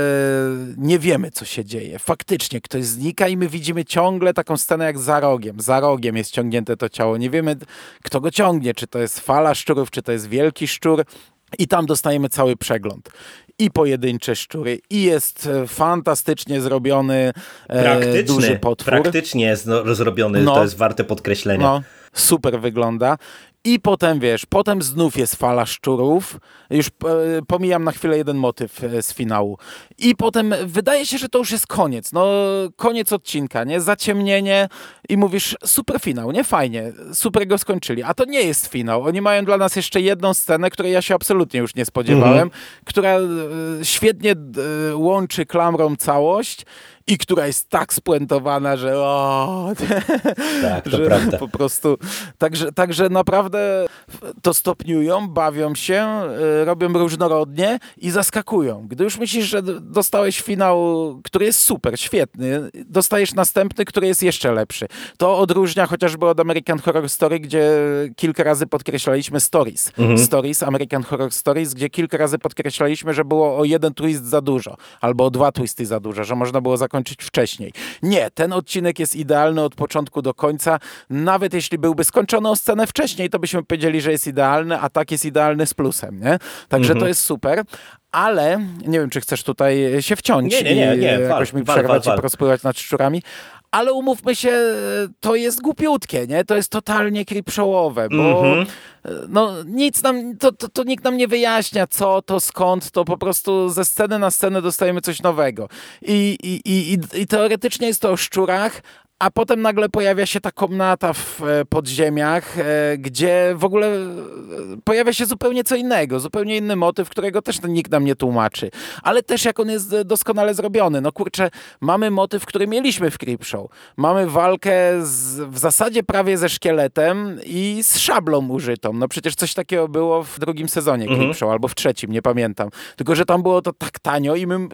B: nie wiemy, co się dzieje. Faktycznie ktoś znika i my widzimy ciągle taką scenę jak za rogiem. Za rogiem jest ciągnięte to ciało. Nie wiemy, kto go ciągnie, czy to jest fala szczurów, czy to jest wielki szczur. I tam dostajemy cały przegląd. I pojedyncze szczury, i jest e, fantastycznie zrobiony e, duży potwór.
A: Praktycznie jest no, zrobiony, no, to jest warte podkreślenia. No,
B: super wygląda. I potem wiesz, potem znów jest fala szczurów. Już e, pomijam na chwilę jeden motyw e, z finału. I potem wydaje się, że to już jest koniec. No, koniec odcinka, nie? Zaciemnienie i mówisz, super finał, nie? Fajnie, super go skończyli. A to nie jest finał. Oni mają dla nas jeszcze jedną scenę, której ja się absolutnie już nie spodziewałem, mhm. która e, świetnie łączy klamrą całość i która jest tak spuentowana, że o, [laughs]
A: tak, to że prawda.
B: po prostu, także, także naprawdę to stopniują, bawią się, y, robią różnorodnie i zaskakują. Gdy już myślisz, że dostałeś finał, który jest super, świetny, dostajesz następny, który jest jeszcze lepszy. To odróżnia chociażby od American Horror Story, gdzie kilka razy podkreślaliśmy stories. Mhm. Stories, American Horror Stories, gdzie kilka razy podkreślaliśmy, że było o jeden twist za dużo, albo o dwa twisty za dużo, że można było zakończyć wcześniej. Nie, ten odcinek jest idealny od początku do końca. Nawet jeśli byłby skończony o scenę wcześniej, to byśmy powiedzieli, że jest idealny, a tak jest idealny z plusem, nie? Także mhm. to jest super. Ale nie wiem, czy chcesz tutaj się wciąć
A: nie, nie, nie, nie.
B: i jakoś mi przerwać i porozpływać nad szczurami, ale umówmy się, to jest głupiutkie, nie? To jest totalnie creepshowowe, bo mm -hmm. no nic nam, to, to, to, nikt nam nie wyjaśnia, co to, skąd, to po prostu ze sceny na scenę dostajemy coś nowego. I, i, i, i teoretycznie jest to o szczurach, a potem nagle pojawia się ta komnata w e, podziemiach, e, gdzie w ogóle e, pojawia się zupełnie co innego, zupełnie inny motyw, którego też nikt nam nie tłumaczy. Ale też jak on jest doskonale zrobiony. No kurczę, mamy motyw, który mieliśmy w Creepshow. Mamy walkę z, w zasadzie prawie ze szkieletem i z szablą użytą. No przecież coś takiego było w drugim sezonie mhm. Creepshow, albo w trzecim, nie pamiętam. Tylko, że tam było to tak tanio i my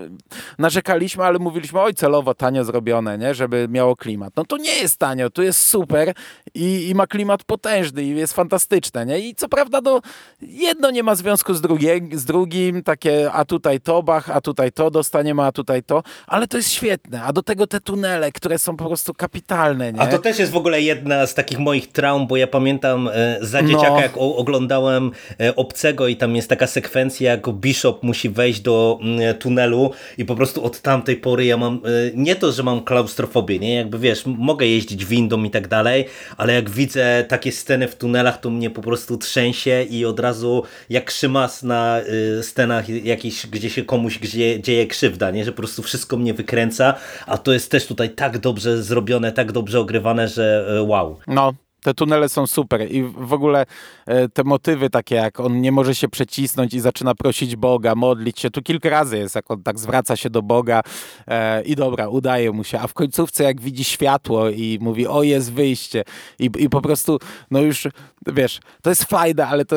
B: narzekaliśmy, ale mówiliśmy, oj celowo tanio zrobione, nie? żeby miało klimat no to nie jest tanio, tu jest super i, i ma klimat potężny i jest fantastyczne, nie? I co prawda no, jedno nie ma związku z, drugie, z drugim, takie a tutaj to bach, a tutaj to dostaniemy, a tutaj to, ale to jest świetne, a do tego te tunele, które są po prostu kapitalne, nie?
A: A to też jest w ogóle jedna z takich moich traum, bo ja pamiętam e, za dzieciaka, no. jak oglądałem e, Obcego i tam jest taka sekwencja, jak Bishop musi wejść do mm, tunelu i po prostu od tamtej pory ja mam, e, nie to, że mam klaustrofobię, nie? Jakby wiesz, mogę jeździć windą i tak dalej, ale jak widzę takie sceny w tunelach, to mnie po prostu trzęsie i od razu jak szymas na y, scenach jakiś, gdzie się komuś gdzie, dzieje krzywda, nie? że po prostu wszystko mnie wykręca, a to jest też tutaj tak dobrze zrobione, tak dobrze ogrywane, że y, wow.
B: No, Te tunele są super i w ogóle e, te motywy takie jak on nie może się przecisnąć i zaczyna prosić Boga, modlić się. Tu kilka razy jest, jak on tak zwraca się do Boga e, i dobra, udaje mu się. A w końcówce jak widzi światło i mówi, o jest wyjście i, i po prostu, no już, wiesz, to jest fajne, ale to,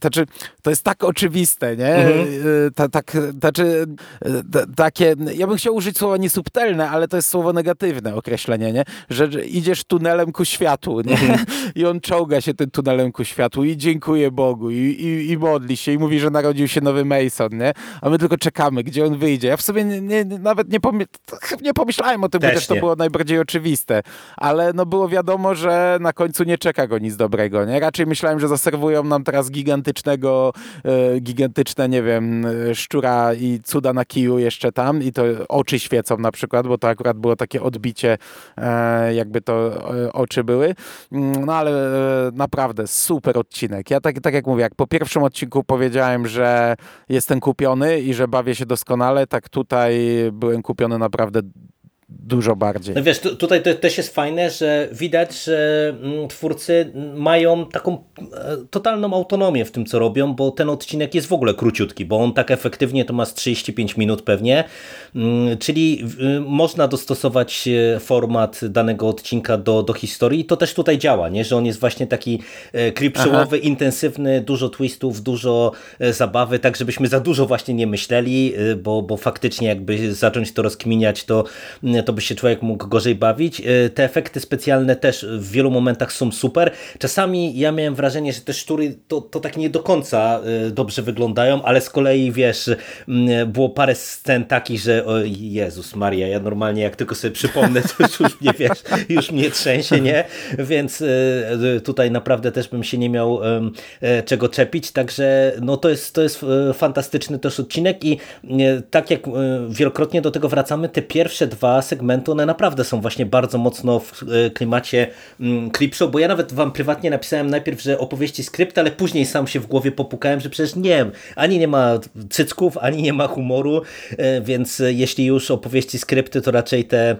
B: to, czy, to jest tak oczywiste, nie? Mhm. E, ta, tak, znaczy, ta, takie, ja bym chciał użyć słowa niesubtelne, ale to jest słowo negatywne określenie, nie? Że, że idziesz tunelem ku światu, nie? [laughs] I on czołga się tym tunelem ku światłu i dziękuję Bogu i, i, i modli się i mówi, że narodził się nowy Mason, nie? A my tylko czekamy, gdzie on wyjdzie. Ja w sobie nie, nie, nawet nie, nie pomyślałem o tym, też bo też to było najbardziej oczywiste. Ale no było wiadomo, że na końcu nie czeka go nic dobrego, nie? Raczej myślałem, że zaserwują nam teraz gigantycznego, e, gigantyczne, nie wiem, szczura i cuda na kiju jeszcze tam i to oczy świecą na przykład, bo to akurat było takie odbicie, e, jakby to e, oczy były. Mm, no ale e, naprawdę super odcinek. Ja tak, tak jak mówię, jak po pierwszym odcinku powiedziałem, że jestem kupiony i że bawię się doskonale, tak tutaj byłem kupiony naprawdę dużo bardziej.
A: No wiesz, tutaj to też jest fajne, że widać, że mm, twórcy mają taką e, totalną autonomię w tym, co robią, bo ten odcinek jest w ogóle króciutki, bo on tak efektywnie to ma z 35 minut pewnie, mm, czyli można dostosować e, format danego odcinka do, do historii to też tutaj działa, nie? że on jest właśnie taki e, creepshowowy, intensywny, dużo twistów, dużo zabawy, tak żebyśmy za dużo właśnie nie myśleli, bo, bo faktycznie jakby zacząć to rozkminiać, to to by się człowiek mógł gorzej bawić. E, te efekty specjalne też w wielu momentach są super. Czasami ja miałem wrażenie, że te sztury to, to tak nie do końca e, dobrze wyglądają, ale z kolei wiesz, było parę scen takich, że o Jezus Maria, ja normalnie jak tylko sobie przypomnę, to już mnie wiesz, już mnie trzęsie, nie? Więc e, tutaj naprawdę też bym się nie miał czego czepić, także no to jest, to jest fantastyczny też odcinek i tak jak wielokrotnie do tego wracamy, te pierwsze dwa segmentu, one naprawdę są właśnie bardzo mocno w e, klimacie mm, Clipshow, bo ja nawet wam prywatnie napisałem najpierw, że opowieści skrypt, ale później sam się w głowie popukałem, że przecież nie, ani nie ma cycków, ani nie ma humoru, e, więc jeśli już opowieści skrypty, to raczej te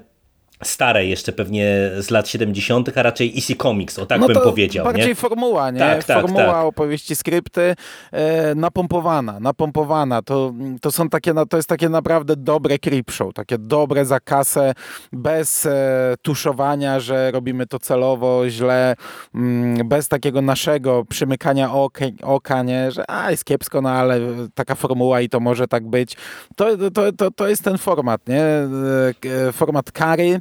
A: stare jeszcze pewnie z lat 70., a raczej Easy Comics, o tak
B: no
A: bym powiedział.
B: Bardziej nie? formuła, nie? Tak, tak, formuła tak. opowieści, skrypty e, napompowana, napompowana. To, to są takie, to jest takie naprawdę dobre creep show, takie dobre za kasę, bez e, tuszowania, że robimy to celowo, źle, mm, bez takiego naszego przymykania oka, oka, nie? Że a, jest kiepsko, no ale taka formuła i to może tak być. To, to, to, to jest ten format, nie? E, e format kary,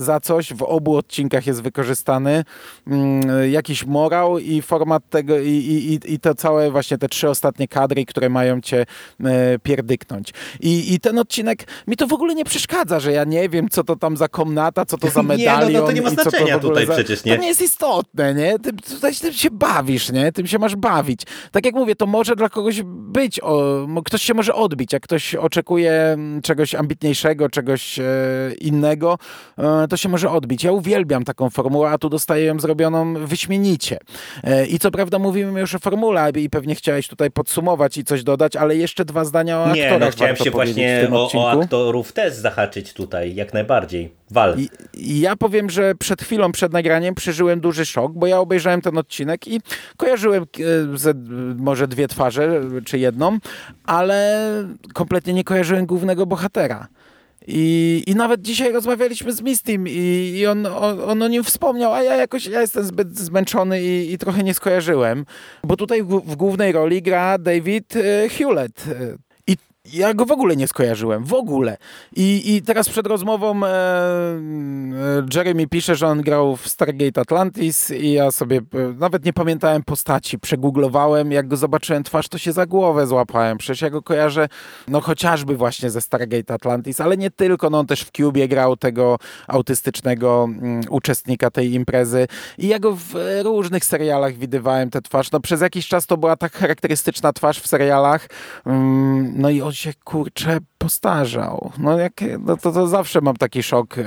B: za coś. W obu odcinkach jest wykorzystany mm, jakiś morał i format tego i, i, i to całe właśnie te trzy ostatnie kadry, które mają cię e, pierdyknąć. I, I ten odcinek mi to w ogóle nie przeszkadza, że ja nie wiem, co to tam za komnata, co to za medalion. [laughs]
A: Nie, no, no to nie ma znaczenia tutaj
B: za...
A: przecież, nie?
B: To nie jest istotne, nie? Ty, tutaj tym się bawisz, nie? Tym się masz bawić. Tak jak mówię, to może dla kogoś być, o, ktoś się może odbić, jak ktoś oczekuje mm, czegoś ambitniejszego, czegoś e, innego, E, to się może odbić. Ja uwielbiam taką formułę, a tu dostaję ją zrobioną wyśmienicie. E, I co prawda mówimy już o formule i pewnie chciałeś tutaj podsumować i coś dodać, ale jeszcze dwa zdania o
A: Nie,
B: aktorach.
A: Nie, no chciałem się właśnie o, o, aktorów też zahaczyć tutaj, jak najbardziej. Wal. I,
B: I ja powiem, że przed chwilą, przed nagraniem przeżyłem duży szok, bo ja obejrzałem ten odcinek i kojarzyłem e, ze, może dwie twarze, czy jedną, ale kompletnie nie kojarzyłem głównego bohatera. I, I nawet dzisiaj rozmawialiśmy z Mistym i, i on, on, on, o nim wspomniał, a ja jakoś ja jestem zbyt zmęczony i, i trochę nie skojarzyłem, bo tutaj w, w głównej roli gra David e, Hewlett, ja go w ogóle nie skojarzyłem, w ogóle. I, i teraz przed rozmową e, e, Jeremy pisze, że on grał w Stargate Atlantis i ja sobie e, nawet nie pamiętałem postaci, przegooglowałem, jak go zobaczyłem twarz, to się za głowę złapałem. Przecież ja go kojarzę, no chociażby właśnie ze Stargate Atlantis, ale nie tylko, no on też w Cubie grał tego autystycznego mm, uczestnika tej imprezy i ja go w różnych serialach widywałem tę twarz. No przez jakiś czas to była tak charakterystyczna twarz w serialach, mm, no i on się kurczę postarzał. No, jak, no to, to zawsze mam taki szok e,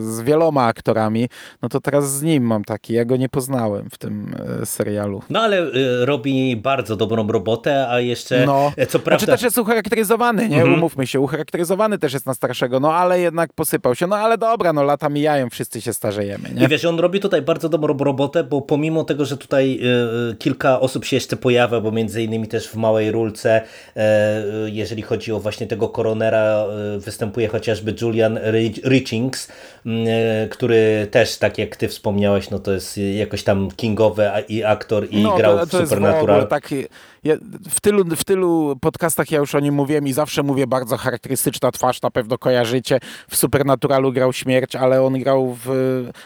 B: z wieloma aktorami, no to teraz z nim mam taki, ja go nie poznałem w tym e, serialu.
A: No ale y, robi bardzo dobrą robotę, a jeszcze
B: No,
A: e, co prawda...
B: Znaczy też jest ucharakteryzowany, nie?
A: Mhm.
B: Umówmy się, ucharakteryzowany też jest na starszego, no ale jednak posypał się. No ale dobra, no lata mijają, wszyscy się starzejemy, nie?
A: I wiesz, on robi tutaj bardzo dobrą robotę, bo pomimo tego, że tutaj y, kilka osób się jeszcze pojawia, bo między innymi też w małej rulce, y, jeżeli chodzi o właśnie tego koronera, y, występuje chociażby Julian Ri- Richings, y, który też, tak jak ty wspomniałeś, no to jest jakoś tam kingowy i aktor i grał
B: No, to,
A: w
B: to jest w
A: Supernatural.
B: ogóle taki, ja, w, tylu, w tylu podcastach ja już o nim mówiłem i zawsze mówię bardzo charakterystyczna twarz, na pewno kojarzycie. W Supernaturalu grał śmierć, ale on grał w,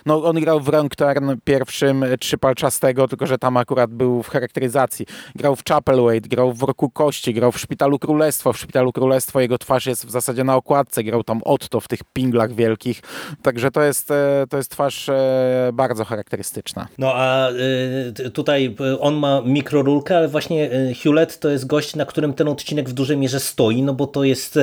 B: no, on grał w Wrong Turn pierwszym Trzypalczastego, tylko że tam akurat był w charakteryzacji. Grał w Chapelwaite, grał w Roku Kości, grał w Szpitalu Królestwo. W Szpitalu Królestwo jego twarz jest w zasadzie na okładce, grał tam Otto w tych pinglach wielkich. Także to jest, e, to jest twarz e, bardzo charakterystyczna.
A: No a y, tutaj on ma mikrorulkę, ale właśnie Hewlett to jest gość, na którym ten odcinek w dużej mierze stoi, no bo to jest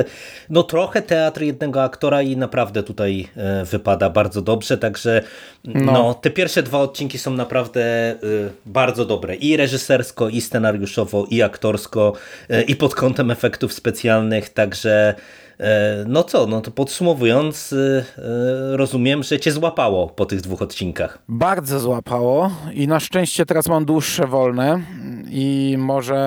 A: no trochę teatr jednego aktora i naprawdę tutaj y, wypada bardzo dobrze, także no.
B: No.
A: te pierwsze dwa odcinki są naprawdę y, bardzo dobre i reżysersko, i scenariuszowo, i aktorsko, y, i pod kątem efektów specjalnych, także e, no co, no to podsumowując, y, y, rozumiem, że cię złapało po tych dwóch odcinkach.
B: Bardzo złapało i na szczęście teraz mam dłuższe wolne i może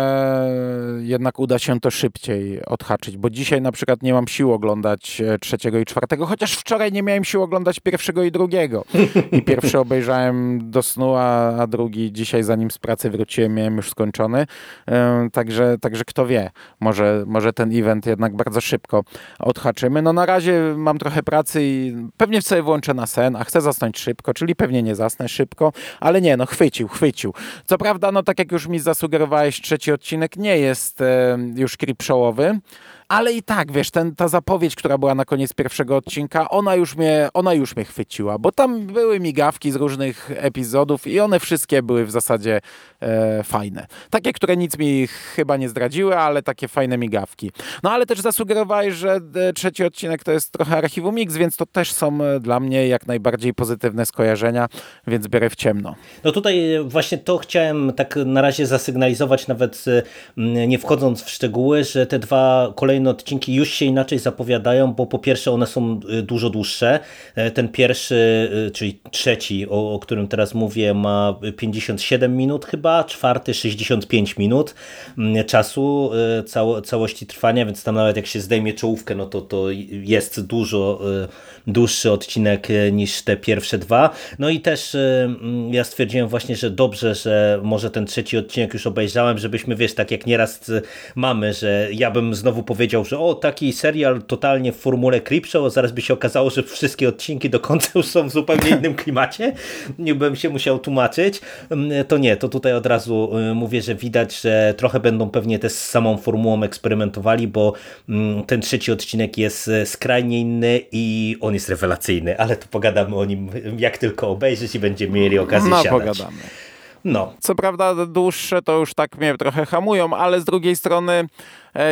B: jednak uda się to szybciej odhaczyć, bo dzisiaj na przykład nie mam sił oglądać e, trzeciego i czwartego, chociaż wczoraj nie miałem sił oglądać pierwszego i drugiego. I [laughs] pierwszy obejrzałem do snu, a, a drugi dzisiaj zanim z pracy wróciłem miałem już skończony. E, Także, także kto wie, może, może ten event jednak bardzo szybko odhaczymy. No na razie mam trochę pracy i pewnie sobie włączę na sen, a chcę zasnąć szybko, czyli pewnie nie zasnę szybko, ale nie, no chwycił, chwycił. Co prawda, no tak jak już mi zasugerowałeś, trzeci odcinek nie jest e, już creepshowowy, ale i tak, wiesz, ten, ta zapowiedź, która była na koniec pierwszego odcinka, ona już, mnie, ona już mnie chwyciła, bo tam były migawki z różnych epizodów i one wszystkie były w zasadzie e, fajne. Takie, które nic mi chyba nie zdradziły, ale takie fajne migawki. No ale też zasugerowałeś, że e, trzeci odcinek to jest trochę archiwum Mix, więc to też są e, dla mnie jak najbardziej pozytywne skojarzenia, więc biorę w ciemno.
A: No tutaj właśnie to chciałem tak na razie zasygnalizować, nawet nie wchodząc w szczegóły, że te dwa kolejne odcinki już się inaczej zapowiadają, bo po pierwsze one są y, dużo dłuższe. E, Ten pierwszy, y, czyli trzeci, o, o którym teraz mówię, ma 57 minut chyba, czwarty 65 minut mm, czasu y, cało, całości trwania, więc tam nawet jak się zdejmie czołówkę, no to to jest dużo dłuższy odcinek niż te pierwsze dwa. No i też mm, ja stwierdziłem właśnie, że dobrze, że może ten trzeci odcinek już obejrzałem, żebyśmy, wiesz, tak jak nieraz mamy, że ja bym znowu powiedział, że o, taki serial totalnie w formule Creepshow, zaraz by się okazało, że wszystkie odcinki do końca już są w zupełnie [laughs] innym klimacie, nie bym się musiał tłumaczyć, Mm, to nie, to tutaj od razu y, mówię, że widać, że trochę będą pewnie też z samą formułą eksperymentowali, bo mm, ten trzeci odcinek jest y, skrajnie inny i on jest rewelacyjny, ale to pogadamy o nim jak tylko obejrzeć i będziemy mieli okazję
B: No,
A: siadać.
B: pogadamy.
A: No,
B: Co prawda dłuższe to już tak mnie trochę hamują, ale z drugiej strony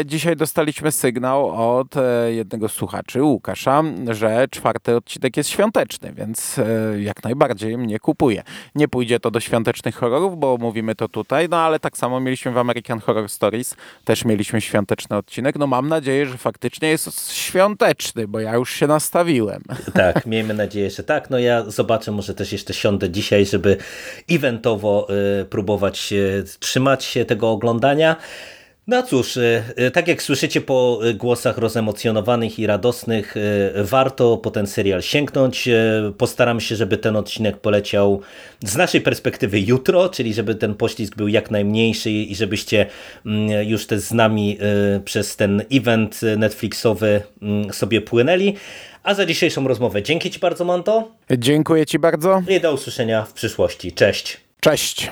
B: dzisiaj dostaliśmy sygnał od e, jednego słuchaczy, Łukasza, że czwarty odcinek jest świąteczny, więc e, jak najbardziej mnie kupuje. Nie pójdzie to do świątecznych horrorów, bo mówimy to tutaj, no ale tak samo mieliśmy w American Horror Stories, też mieliśmy świąteczny odcinek. No mam nadzieję, że faktycznie jest świąteczny, bo ja już się nastawiłem. [laughs]
A: tak, miejmy nadzieję, że tak. No ja zobaczę, może też jeszcze siądę dzisiaj, żeby eventowo próbować trzymać się tego oglądania. No cóż, y, y, tak jak słyszycie po głosach rozemocjonowanych i radosnych, y, warto po ten serial sięgnąć. Postaram się, żeby ten odcinek poleciał z naszej perspektywy jutro, czyli żeby ten poślizg był jak najmniejszy i żebyście mm, już też z nami przez ten event Netflixowy mm, sobie płynęli. A za dzisiejszą rozmowę dzięki Ci bardzo, Manto.
B: Dziękuję Ci bardzo.
A: I do usłyszenia w przyszłości. Cześć.
B: Cześć.